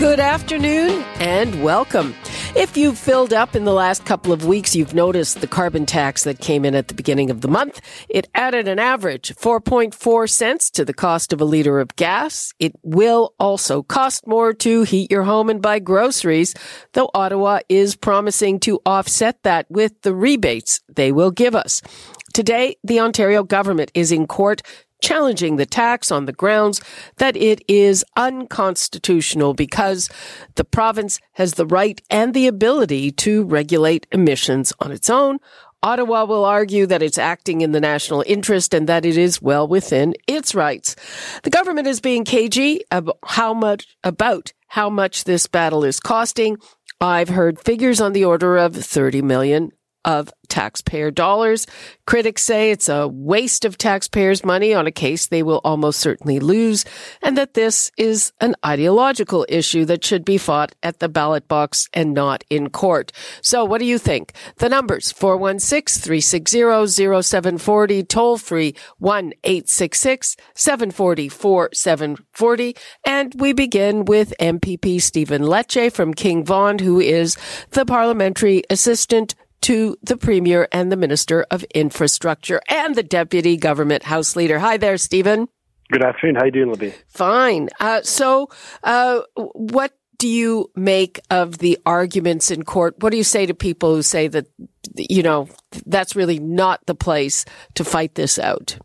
Good afternoon and welcome. If you've filled up in the last couple of weeks, you've noticed the carbon tax that came in at the beginning of the month. It added an average 4.4 cents to the cost of a liter of gas. It will also cost more to heat your home and buy groceries, though Ottawa is promising to offset that with the rebates they will give us. Today, the Ontario government is in court challenging the tax on the grounds that it is unconstitutional because the province has the right and the ability to regulate emissions on its own. Ottawa will argue that it's acting in the national interest and that it is well within its rights. The government is being cagey about how much, about how much this battle is costing. I've heard figures on the order of 30 million of taxpayer dollars. Critics say it's a waste of taxpayers' money on a case they will almost certainly lose, and that this is an ideological issue that should be fought at the ballot box and not in court. So what do you think? The numbers 416-360-0740, toll free 1-866-740-4740. And we begin with MPP Stephen Lecce from King Vaughan, who is the parliamentary assistant to the Premier and the Minister of Infrastructure and the Deputy Government House Leader. Hi there, Stephen. Good afternoon. How are you doing, Libby? Fine. Uh, so, uh, what do you make of the arguments in court? What do you say to people who say that, you know, that's really not the place to fight this out?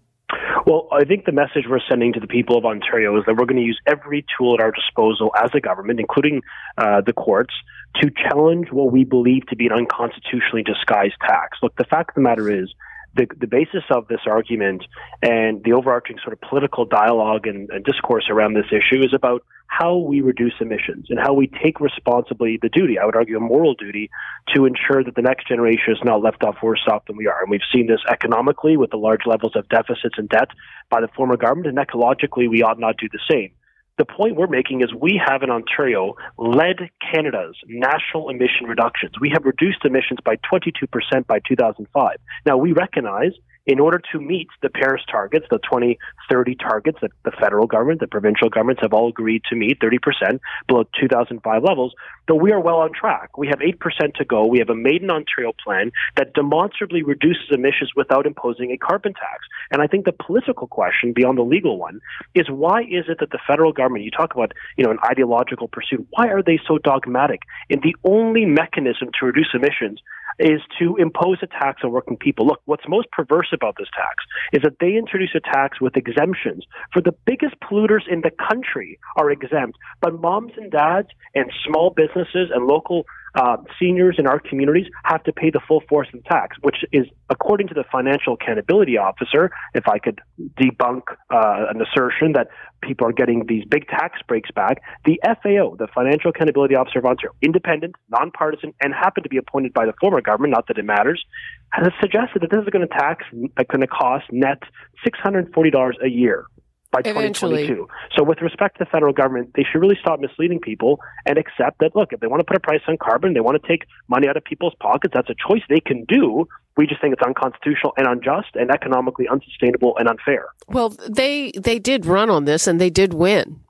Well, I think the message we're sending to the people of Ontario is that we're going to use every tool at our disposal as a government, including uh, the courts, to challenge what we believe to be an unconstitutionally disguised tax. Look, the fact of the matter is, the, the basis of this argument and the overarching sort of political dialogue and, and, discourse around this issue is about how we reduce emissions and how we take responsibly the duty, I would argue a moral duty, to ensure that the next generation is not left off worse off than we are. And we've seen this economically with the large levels of deficits and debt by the former government, and ecologically we ought not do the same the point we're making is we have in Ontario led Canada's national emission reductions. We have reduced emissions by 22% by 2005. Now, we recognize in order to meet the Paris targets, the 2030 targets that the federal government, the provincial governments have all agreed to meet, 30% below 2005 levels, though we are well on track. We have 8% to go. We have a Made in Ontario plan that demonstrably reduces emissions without imposing a carbon tax. And I think the political question, beyond the legal one, is why is it that the federal government, you talk about, you know, an ideological pursuit, why are they so dogmatic in the only mechanism to reduce emissions is to impose a tax on working people. Look, what's most perverse about this tax is that they introduce a tax with exemptions for the biggest polluters in the country are exempt, but moms and dads and small businesses and local uh, seniors in our communities have to pay the full force of the tax, which is, according to the Financial Accountability Officer, if I could debunk uh, an assertion that people are getting these big tax breaks back, the FAO, the Financial Accountability Officer of Ontario, independent, nonpartisan, and happened to be appointed by the former government, not that it matters, has suggested that this is going to tax, going to cost net $640 a year by Eventually. 2022. So, with respect to the federal government, they should really stop misleading people and accept that, look, if they want to put a price on carbon, they want to take money out of people's pockets, that's a choice they can do. We just think it's unconstitutional and unjust and economically unsustainable and unfair. Well, they they did run on this and they did win.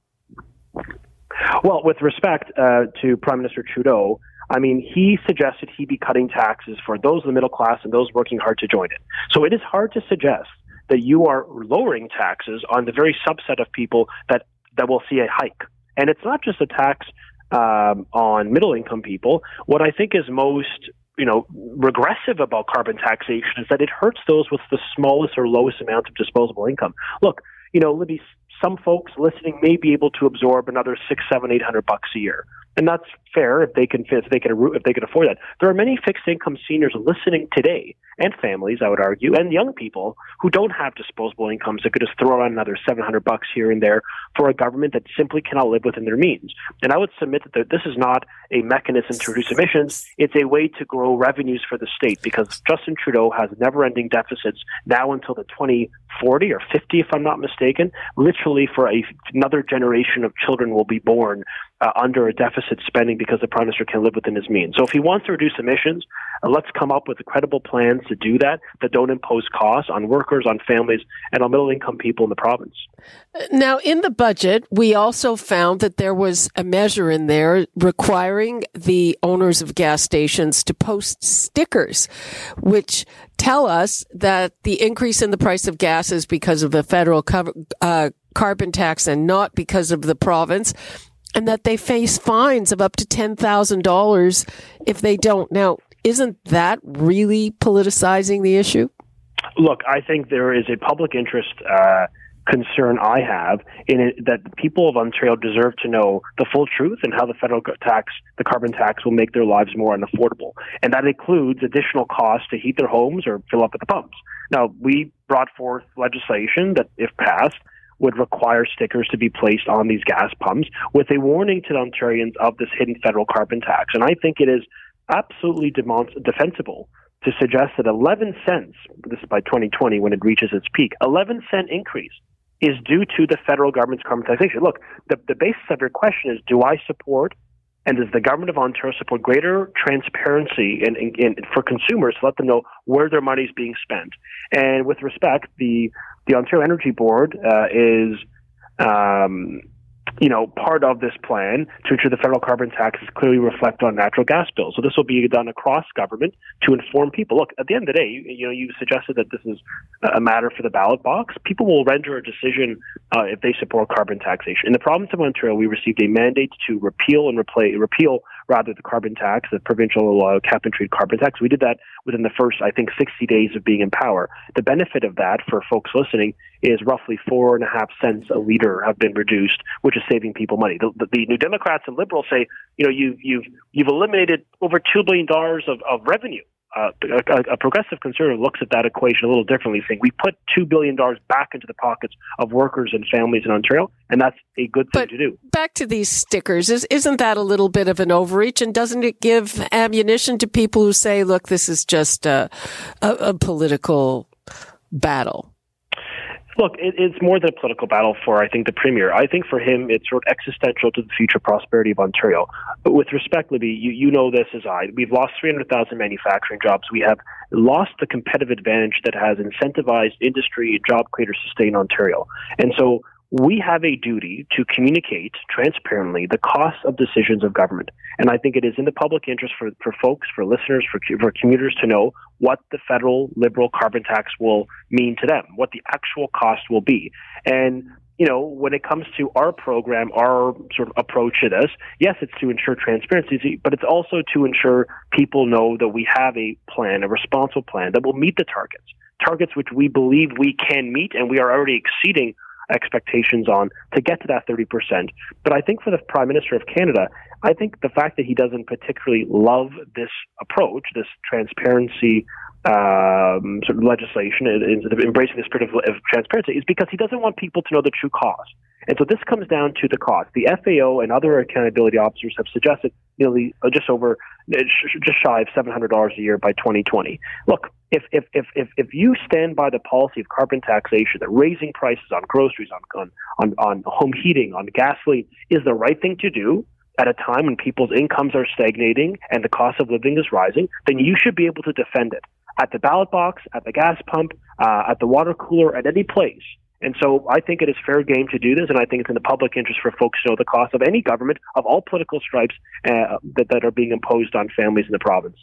Well, with respect uh, to Prime Minister Trudeau, I mean, he suggested he be cutting taxes for those in the middle class and those working hard to join it. So it is hard to suggest that you are lowering taxes on the very subset of people that, that will see a hike. And it's not just a tax um, on middle income people. What I think is most you know, regressive about carbon taxation is that it hurts those with the smallest or lowest amount of disposable income. Look, you know, Libby, some folks listening may be able to absorb another six, seven, eight hundred bucks a year. and that's fair if they can if they can if they can afford that. There are many fixed income seniors listening today, and families, I would argue, and young people who don't have disposable incomes that could just throw around another seven hundred bucks here and there for a government that simply cannot live within their means. And I would submit that this is not a mechanism to reduce emissions; it's a way to grow revenues for the state because Justin Trudeau has never-ending deficits now until the 2040 or 50, if I'm not mistaken. Literally, for a, another generation of children will be born uh, under a deficit spending because the prime minister can live within his means. So if he wants to reduce emissions, uh, let's come up with a credible plans to do that that don't impose costs on workers, on families, and on middle income people in the province. Now, in the budget, we also found that there was a measure in there requiring the owners of gas stations to post stickers, which tell us that the increase in the price of gas is because of the federal cover, uh, carbon tax and not because of the province and that they face fines of up to $10,000 if they don't. Now, isn't that really politicizing the issue? Look, I think there is a public interest uh, concern I have in it that the people of Ontario deserve to know the full truth and how the federal tax, the carbon tax, will make their lives more unaffordable. And that includes additional costs to heat their homes or fill up at the pumps. Now, we brought forth legislation that, if passed, would require stickers to be placed on these gas pumps with a warning to Ontarians of this hidden federal carbon tax. And I think it is absolutely defensible to suggest that 11 cents, this is by 2020 when it reaches its peak, 11 cent increase is due to the federal government's carbon taxation. Look, the, the basis of your question is do I support and does the government of Ontario support greater transparency in, in, in, for consumers to let them know where their money is being spent? And with respect, the the Ontario Energy Board uh, is um, you know, part of this plan to ensure the federal carbon taxes clearly reflect on natural gas bills. So this will be done across government to inform people. Look, at the end of the day, you, you know, you suggested that this is a matter for the ballot box. People will render a decision uh, if they support carbon taxation. In the province of Ontario, we received a mandate to repeal and replace, repeal rather the carbon tax, the provincial uh, cap and trade carbon tax. We did that within the first, I think, 60 days of being in power. The benefit of that for folks listening is roughly four and a half cents a liter have been reduced, which is saving people money. The, the, the New Democrats and Liberals say, you know, you, you've you've eliminated over two billion dollars of, of revenue uh, a, a, progressive conservative looks at that equation a little differently, saying we put $2 billion back into the pockets of workers and families in Ontario, and that's a good thing but to do. Back to these stickers, is, isn't that a little bit of an overreach? And doesn't it give ammunition to people who say, look, this is just a, a, a political battle? Look, it, it's more than a political battle for, I think, the Premier. I think for him, it's sort of existential to the future prosperity of Ontario. But with respect, Libby, you, you know this as I. We've lost 300,000 manufacturing jobs. We have lost the competitive advantage that has incentivized industry, job creators to stay in Ontario. And so we have a duty to communicate transparently the costs of decisions of government. And I think it is in the public interest for, for folks, for listeners, for, for commuters to know what the federal liberal carbon tax will mean to them, what the actual cost will be. And you know, when it comes to our program, our sort of approach to this, yes, it's to ensure transparency, but it's also to ensure people know that we have a plan, a responsible plan that will meet the targets, targets which we believe we can meet, and we are already exceeding expectations on to get to that 30%. But I think for the Prime Minister of Canada, I think the fact that he doesn't particularly love this approach, this transparency um, sort of legislation, embracing the spirit of, of transparency, is because he doesn't want people to know the true cost. And so this comes down to the cost. The FAO and other accountability officers have suggested nearly uh, just over, just shy of $700 a year by 2020. Look, if, if, if, if, if you stand by the policy of carbon taxation, that raising prices on groceries, on, on, on home heating, on gasoline is the right thing to do, at a time when people's incomes are stagnating and the cost of living is rising, then you should be able to defend it at the ballot box, at the gas pump, uh, at the water cooler, at any place. And so I think it is fair game to do this, and I think it's in the public interest for folks to know the cost of any government of all political stripes uh, that, that are being imposed on families in the province.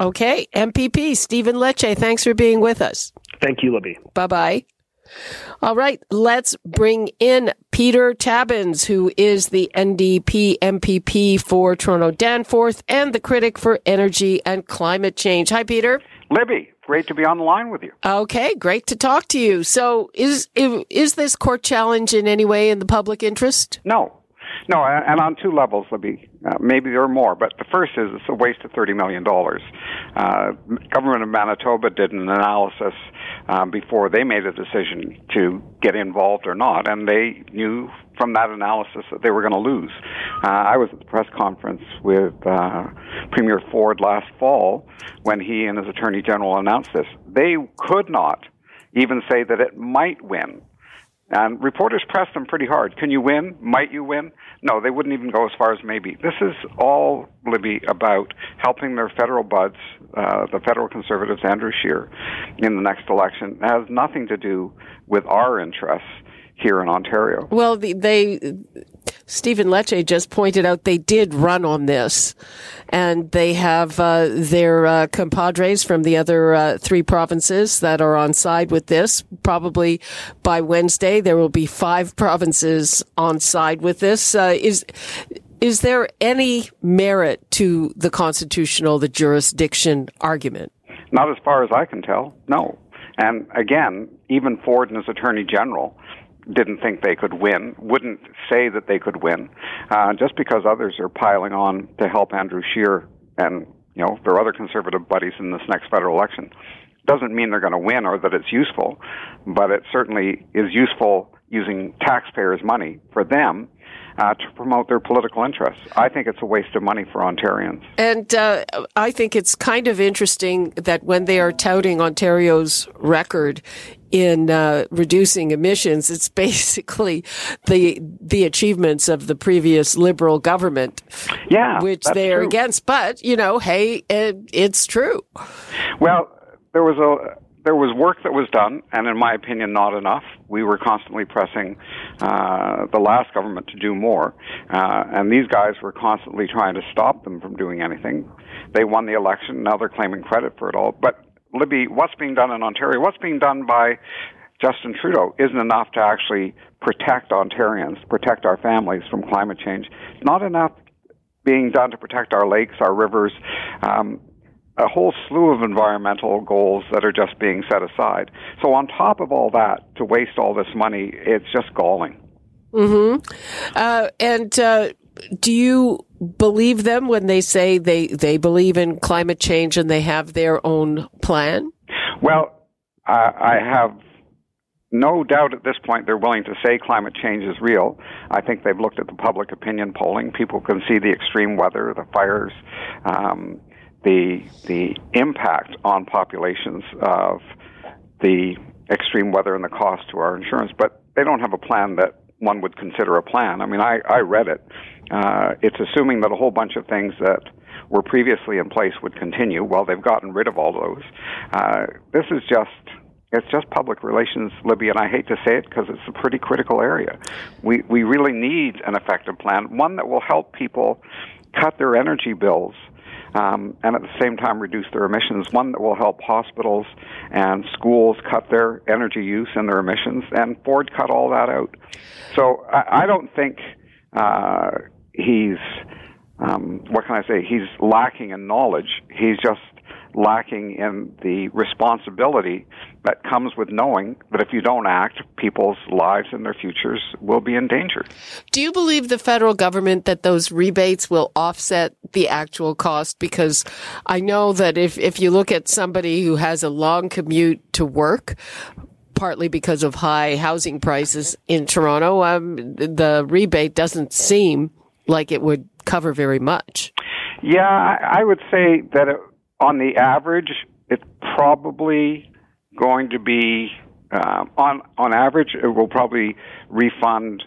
Okay. MPP Stephen Lecce, thanks for being with us. Thank you, Libby. Bye bye. All right, let's bring in Peter Tabuns, who is the NDP MPP for Toronto Danforth and the critic for energy and climate change. Hi, Peter. Libby, great to be on the line with you. Okay, great to talk to you. So, is is this court challenge in any way in the public interest? No, No, and on two levels, Libby. Uh, maybe there are more, but the first is it's a waste of $30 million. Uh, government of Manitoba did an analysis um, before they made a decision to get involved or not, and they knew from that analysis that they were going to lose. Uh, I was at the press conference with uh, Premier Ford last fall when he and his Attorney General announced this. They could not even say that it might win and reporters pressed them pretty hard. Can you win? Might you win? No, they wouldn't even go as far as maybe. This is all, Libby, about helping their federal buds, uh, the federal conservatives, Andrew Scheer, in the next election. It has nothing to do with our interests here in Ontario. Well, they Stephen Lecce just pointed out they did run on this, and they have uh, their uh, compadres from the other uh, three provinces that are on side with this. Probably by Wednesday, there will be five provinces on side with this. Uh, is is there any merit to the constitutional, the jurisdiction argument? Not as far as I can tell. No. And again, even Ford and his attorney general didn't think they could win, wouldn't say that they could win, uh, just because others are piling on to help Andrew Scheer and you know their other conservative buddies in this next federal election. Doesn't mean they're going to win or that it's useful, but it certainly is useful using taxpayers' money for them uh, to promote their political interests. I think it's a waste of money for Ontarians. And uh, I think it's kind of interesting that when they are touting Ontario's record in uh, reducing emissions, it's basically the the achievements of the previous Liberal government, yeah, which they are true. against. But you know, hey, it, it's true. Well, there was a there was work that was done, and in my opinion, not enough. We were constantly pressing uh, the last government to do more, uh, and these guys were constantly trying to stop them from doing anything. They won the election, now they're claiming credit for it all. But Libby, what's being done in Ontario, what's being done by Justin Trudeau isn't enough to actually protect Ontarians, protect our families from climate change. It's not enough being done to protect our lakes, our rivers. Um, a whole slew of environmental goals that are just being set aside. So on top of all that, to waste all this money, it's just galling. Hmm. Uh, and uh, do you believe them when they say they they believe in climate change and they have their own plan? Well, uh, I have no doubt at this point they're willing to say climate change is real. I think they've looked at the public opinion polling. People can see the extreme weather, the fires, um, the the impact on populations of the extreme weather and the cost to our insurance, but they don't have a plan that one would consider a plan. I mean, I, I read it. Uh, it's assuming that a whole bunch of things that were previously in place would continue. Well, they've gotten rid of all those. Uh, this is just it's just public relations, Libby, and I hate to say it because it's a pretty critical area. We we really need an effective plan, one that will help people cut their energy bills um, and at the same time reduce their emissions. One that will help hospitals and schools cut their energy use and their emissions, and Ford cut all that out. So I, I don't think uh, he's um, what can I say? He's lacking in knowledge. He's just lacking in the responsibility that comes with knowing that if you don't act, people's lives and their futures will be in danger. Do you believe the federal government that those rebates will offset the actual cost? Because I know that if, if you look at somebody who has a long commute to work, partly because of high housing prices in Toronto, um, the rebate doesn't seem like it would cover very much. Yeah, I would say that it, on the average, it's probably going to be um, on on average it will probably refund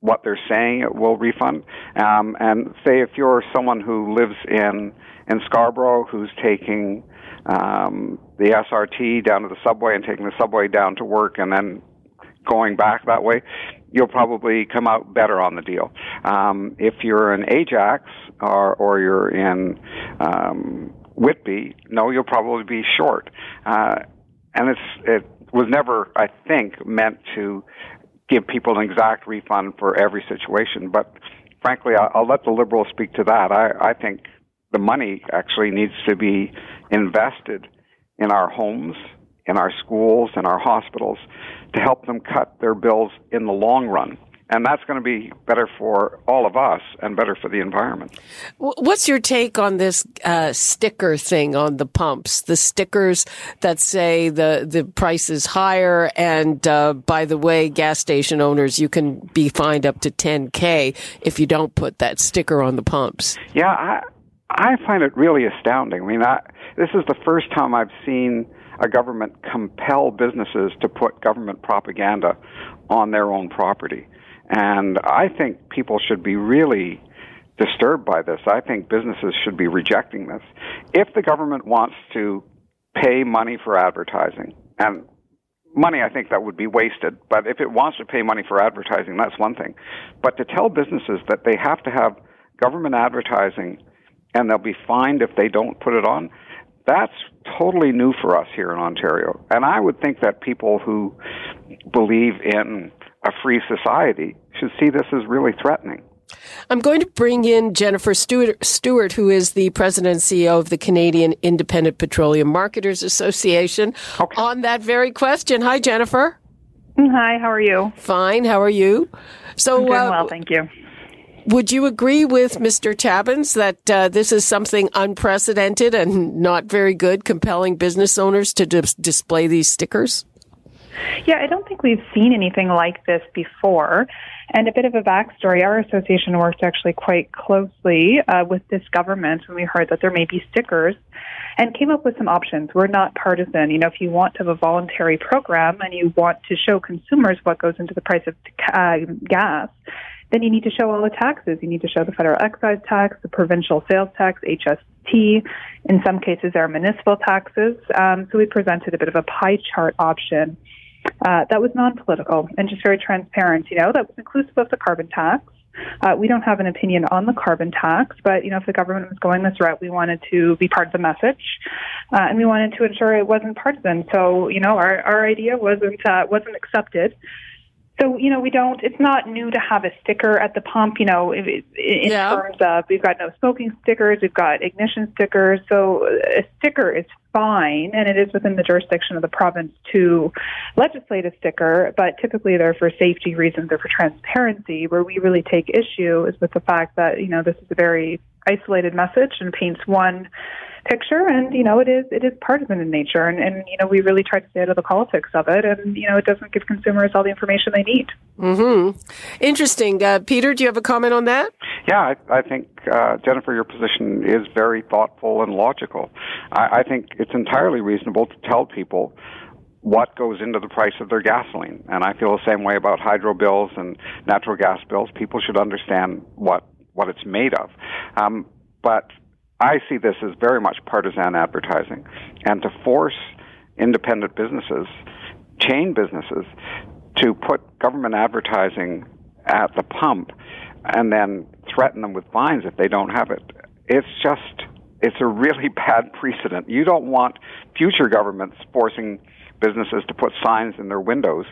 what they're saying it will refund. Um, and say if you're someone who lives in in Scarborough who's taking um, the SRT down to the subway and taking the subway down to work and then going back that way, you'll probably come out better on the deal. Um, if you're in Ajax or or you're in um, Whitby, no, you'll probably be short. Uh, and it's it was never, I think, meant to give people an exact refund for every situation. But frankly, I'll, I'll let the liberals speak to that. I, I think the money actually needs to be invested in our homes, in our schools, in our hospitals to help them cut their bills in the long run and that's going to be better for all of us and better for the environment. What's your take on this uh, sticker thing on the pumps? The stickers that say the the price is higher, and uh, by the way, gas station owners, you can be fined up to 10k if you don't put that sticker on the pumps. Yeah, I I find it really astounding. I mean, I, this is the first time I've seen a government compel businesses to put government propaganda on their own property. And I think people should be really disturbed by this. I think businesses should be rejecting this. If the government wants to pay money for advertising, and money I think that would be wasted, but if it wants to pay money for advertising, that's one thing. But to tell businesses that they have to have government advertising and they'll be fined if they don't put it on, that's totally new for us here in Ontario. And I would think that people who believe in a free society should see this as really threatening. I'm going to bring in Jennifer Stewart, Stewart, who is the president and CEO of the Canadian Independent Petroleum Marketers Association, okay. on that very question. Hi, Jennifer. Hi, how are you? Fine, how are you? So, I'm doing uh, well, thank you. Would you agree with Mr. Tabuns that uh, this is something unprecedented and not very good, compelling business owners to dis- display these stickers? Yeah, I don't think we've seen anything like this before. And a bit of a backstory our association worked actually quite closely uh, with this government when we heard that there may be stickers and came up with some options. We're not partisan. You know, if you want to have a voluntary program and you want to show consumers what goes into the price of uh, gas, then you need to show all the taxes. You need to show the federal excise tax, the provincial sales tax, HST. In some cases, there are municipal taxes. Um, so we presented a bit of a pie chart option uh, that was non-political and just very transparent. You know, that was inclusive of the carbon tax. Uh, we don't have an opinion on the carbon tax, but you know, if the government was going this route, we wanted to be part of the message, uh, and we wanted to ensure it wasn't partisan. So, you know, our our idea wasn't uh, wasn't accepted. So, you know, we don't, it's not new to have a sticker at the pump, you know, in yeah. terms of we've got no smoking stickers, we've got ignition stickers. So a sticker is fine and it is within the jurisdiction of the province to legislate a sticker, but typically they're for safety reasons or for transparency. Where we really take issue is with the fact that, you know, this is a very isolated message and paints one picture. And you know it is it is partisan in nature. And, and you know we really try to stay out of the politics of it. And you know it doesn't give consumers all the information they need. Mm-hmm. interesting. Uh, peter do you have a comment on that? Yeah i, I think uh, jennifer your position is very thoughtful and logical. I, I think it's entirely reasonable to tell people what goes into the price of their gasoline. And I feel the same way about hydro bills and natural gas bills. People should understand what what it's made of. Um, but I see this as very much partisan advertising. And to force independent businesses, chain businesses, to put government advertising at the pump and then threaten them with fines if they don't have it, it's just, it's a really bad precedent. You don't want future governments forcing businesses to put signs in their windows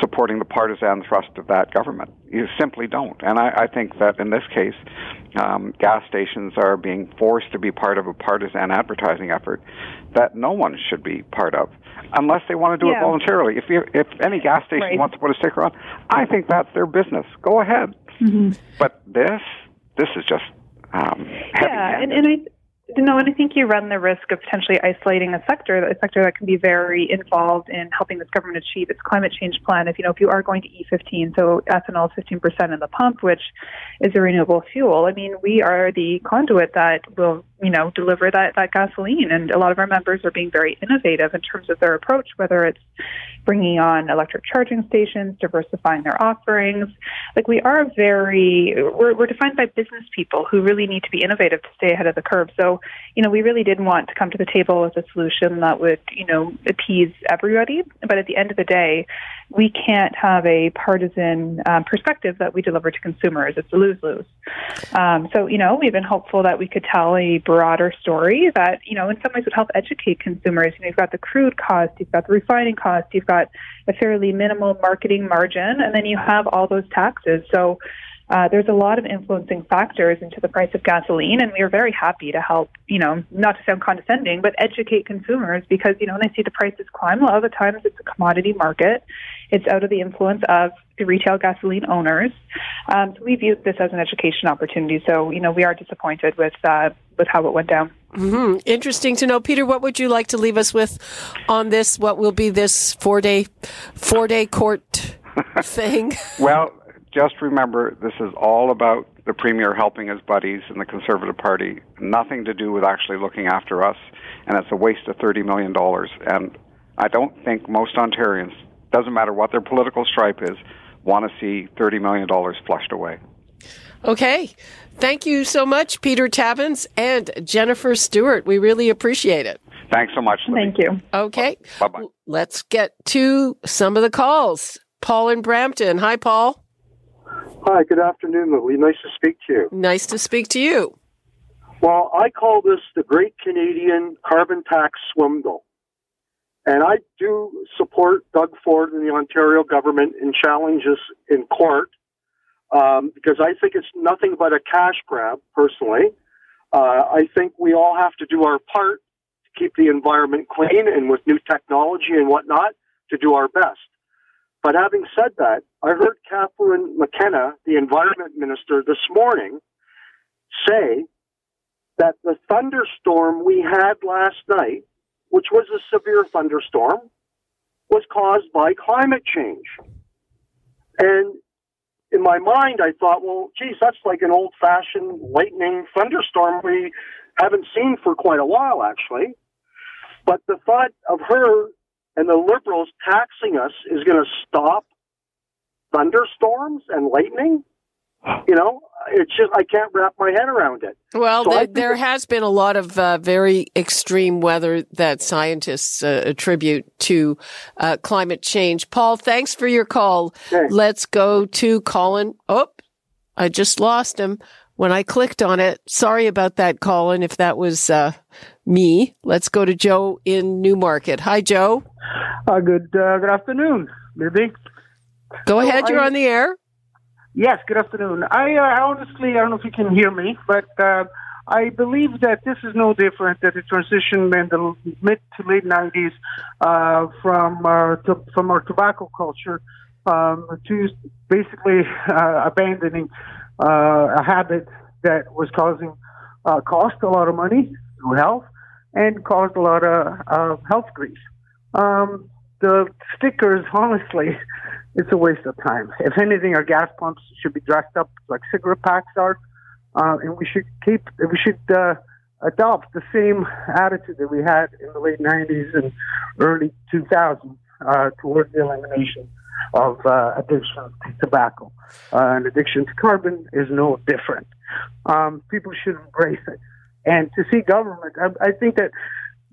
supporting the partisan thrust of that government. You simply don't. And I, I think that in this case, um, gas stations are being forced to be part of a partisan advertising effort that no one should be part of unless they want to do yeah. it voluntarily. If you, if any gas station right. wants to put a sticker on, I think that's their business. Go ahead. Mm-hmm. But this, this is just um, yeah, and, and I no, and I think you run the risk of potentially isolating a sector, a sector that can be very involved in helping this government achieve its climate change plan. If you know, if you are going to E15, so ethanol is 15% in the pump, which is a renewable fuel. I mean, we are the conduit that will you know, deliver that, that gasoline. And a lot of our members are being very innovative in terms of their approach, whether it's bringing on electric charging stations, diversifying their offerings. Like we are very, we're, we're defined by business people who really need to be innovative to stay ahead of the curve. So, you know, we really didn't want to come to the table with a solution that would, you know, appease everybody. But at the end of the day, we can't have a partisan um, perspective that we deliver to consumers. It's a lose lose. Um, so, you know, we've been hopeful that we could tell a broader story that, you know, in some ways would help educate consumers. You know, you've got the crude cost, you've got the refining cost, you've got a fairly minimal marketing margin, and then you have all those taxes. So, uh, there's a lot of influencing factors into the price of gasoline, and we are very happy to help, you know, not to sound condescending, but educate consumers because, you know, when they see the prices climb, a lot of the times it's a commodity market. It's out of the influence of the retail gasoline owners. Um, so we view this as an education opportunity. So, you know, we are disappointed with uh, with how it went down. Mm-hmm. Interesting to know, Peter. What would you like to leave us with on this? What will be this four day four day court thing? well, just remember this is all about the premier helping his buddies in the Conservative Party. Nothing to do with actually looking after us, and it's a waste of thirty million dollars. And I don't think most Ontarians, doesn't matter what their political stripe is, want to see thirty million dollars flushed away. Okay. Thank you so much, Peter Tabuns and Jennifer Stewart. We really appreciate it. Thanks so much. Libby. Thank you. Okay. Bye bye. Let's get to some of the calls. Paul in Brampton. Hi, Paul. Hi, good afternoon, Lily. Nice to speak to you. Nice to speak to you. Well, I call this the Great Canadian Carbon Tax Swindle. And I do support Doug Ford and the Ontario government in challenges in court um, because I think it's nothing but a cash grab, personally. Uh, I think we all have to do our part to keep the environment clean and with new technology and whatnot to do our best. But having said that, I heard Catherine McKenna, the environment minister, this morning say that the thunderstorm we had last night, which was a severe thunderstorm, was caused by climate change. And in my mind, I thought, well, geez, that's like an old fashioned lightning thunderstorm we haven't seen for quite a while, actually. But the thought of her and the liberals taxing us is going to stop thunderstorms and lightning. You know, it's just I can't wrap my head around it. Well, so there, there has been a lot of uh, very extreme weather that scientists uh, attribute to uh, climate change. Paul, thanks for your call. Okay. Let's go to Colin. Oh, I just lost him when I clicked on it. Sorry about that, Colin. If that was uh, me, let's go to Joe in Newmarket. Hi, Joe. Uh, good uh, good afternoon, Libby. Go ahead. You're on the air. Yes. Good afternoon. I uh, honestly, I don't know if you can hear me, but uh, I believe that this is no different than the transition in the mid to late '90s uh, from uh, to, from our tobacco culture um, to basically abandoning a habit that was causing cost a lot of money through health and caused a lot of health grief. Um, the stickers, honestly, it's a waste of time. If anything, our gas pumps should be dressed up like cigarette packs are, uh, and we should keep, we should uh, adopt the same attitude that we had in the late 90s and early 2000s uh, towards the elimination of uh, addiction to tobacco. Uh, and addiction to carbon is no different. Um, people should embrace it. And to see government, I, I think that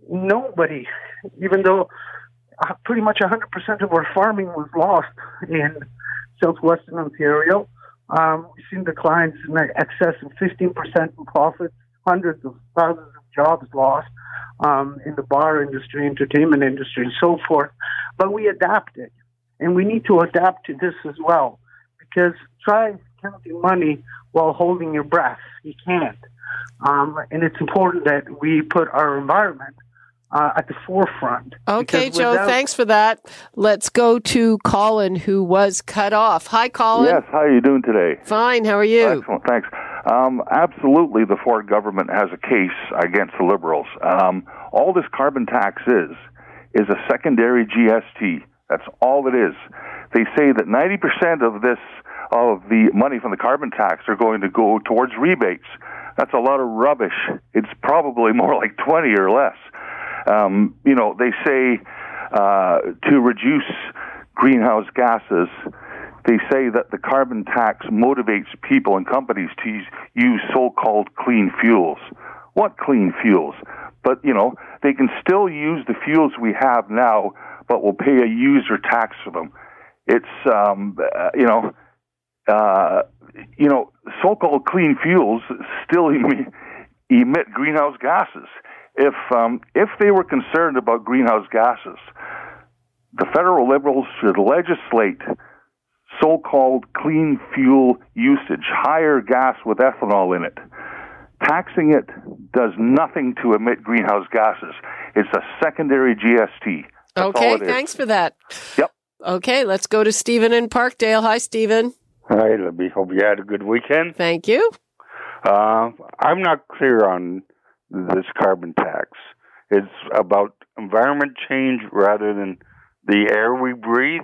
nobody, even though uh, pretty much 100% of our farming was lost in southwestern Ontario. Um, we've seen declines in excess of 15% in profits, hundreds of thousands of jobs lost um, in the bar industry, entertainment industry, and so forth. But we adapted, and we need to adapt to this as well, because try counting money while holding your breath. You can't. Um, and it's important that we put our environment uh, at the forefront. Okay, Joe, without... thanks for that. Let's go to Colin, who was cut off. Hi, Colin. Yes, how are you doing today? Fine, how are you? Excellent, thanks. Um, absolutely, the Ford government has a case against the Liberals. Um, all this carbon tax is, is a secondary GST. That's all it is. They say that 90% of this, of the money from the carbon tax are going to go towards rebates. That's a lot of rubbish. It's probably more like 20 or less. Um, you know, they say uh, to reduce greenhouse gases, they say that the carbon tax motivates people and companies to use so-called clean fuels. What clean fuels? But you know, they can still use the fuels we have now, but will pay a user tax for them. It's um, uh, you know, uh, you know, so-called clean fuels still emit greenhouse gases if um, if they were concerned about greenhouse gases, the federal liberals should legislate so called clean fuel usage, higher gas with ethanol in it. Taxing it does nothing to emit greenhouse gases. It's a secondary GST. That's okay, thanks for that. Yep. Okay, let's go to Stephen in Parkdale. Hi, Stephen. Hi, Libby. Hope you had a good weekend. Thank you. Uh, I'm not clear on this carbon tax. It's about environment change rather than the air we breathe.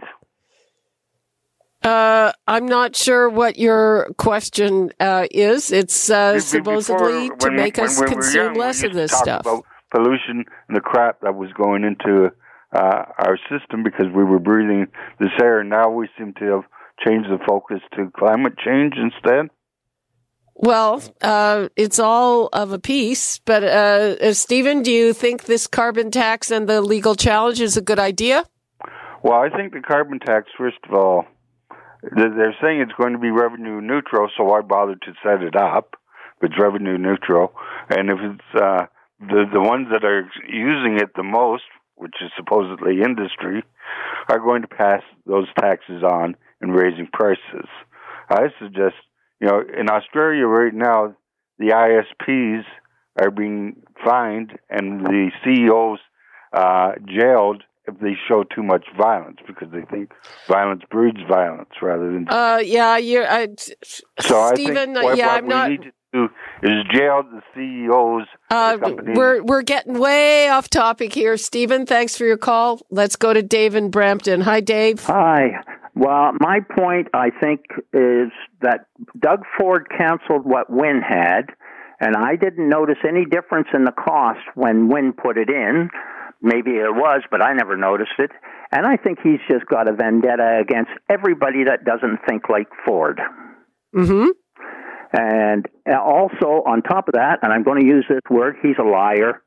Uh, I'm not sure what your question uh, is. It's uh, supposedly Before, to when, make when, us when consume young, less of this stuff. Pollution and the crap that was going into uh, our system because we were breathing this air. Now we seem to have changed the focus to climate change instead. Well, uh, it's all of a piece. But uh, uh, Stephen, do you think this carbon tax and the legal challenge is a good idea? Well, I think the carbon tax, first of all, they're saying it's going to be revenue neutral, so why bother to set it up if it's revenue neutral? And if it's uh, the the ones that are using it the most, which is supposedly industry, are going to pass those taxes on and raising prices. I suggest, you know, in Australia right now, the ISPs are being fined and the CEOs uh, jailed if they show too much violence because they think violence breeds violence rather than. Uh, yeah, you're. Uh, so Stephen, I think what, yeah, what I'm we not. need to do is jail the CEOs. Uh, the we're we're getting way off topic here, Stephen. Thanks for your call. Let's go to Dave in Brampton. Hi, Dave. Hi. Well, my point, I think, is that Doug Ford canceled what Wynne had, and I didn't notice any difference in the cost when Wynne put it in. Maybe there was, but I never noticed it. And I think he's just got a vendetta against everybody that doesn't think like Ford. Mm-hmm. And also, on top of that, and I'm going to use this word, he's a liar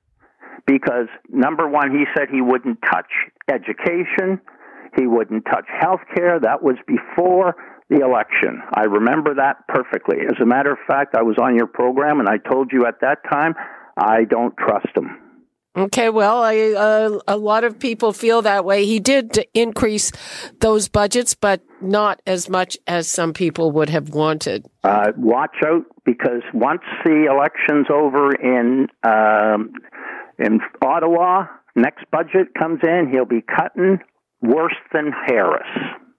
because number one, he said he wouldn't touch education, he wouldn't touch health care. That was before the election. I remember that perfectly. As a matter of fact, I was on your program and I told you at that time, I don't trust him. Okay, well, I, uh, a lot of people feel that way. He did increase those budgets, but not as much as some people would have wanted. Uh, watch out because once the election's over in um, in Ottawa, next budget comes in, he'll be cutting worse than Harris.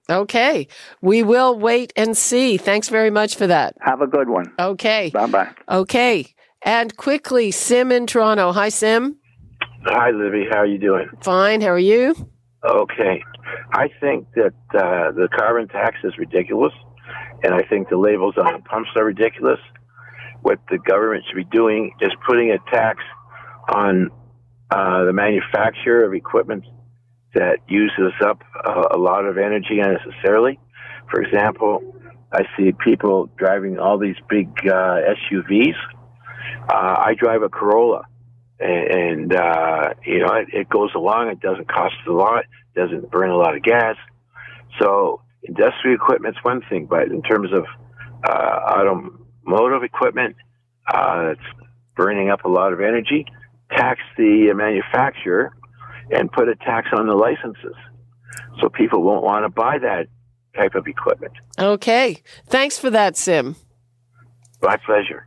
Okay, we will wait and see. Thanks very much for that. Have a good one. Okay. Bye bye. Okay, and quickly, Sim in Toronto. Hi, Sim. Hi, Libby. How are you doing? Fine. How are you? Okay. I think that uh, the carbon tax is ridiculous, and I think the labels on the pumps are ridiculous. What the government should be doing is putting a tax on uh, the manufacturer of equipment that uses up uh, a lot of energy unnecessarily. For example, I see people driving all these big uh, SUVs. Uh, I drive a Corolla and uh, you know it, it goes along. It doesn't cost a lot. Doesn't burn a lot of gas. So industrial equipment's one thing, but in terms of uh, automotive equipment, uh, it's burning up a lot of energy. Tax the manufacturer and put a tax on the licenses, so people won't want to buy that type of equipment. Okay. Thanks for that, Sim. My pleasure.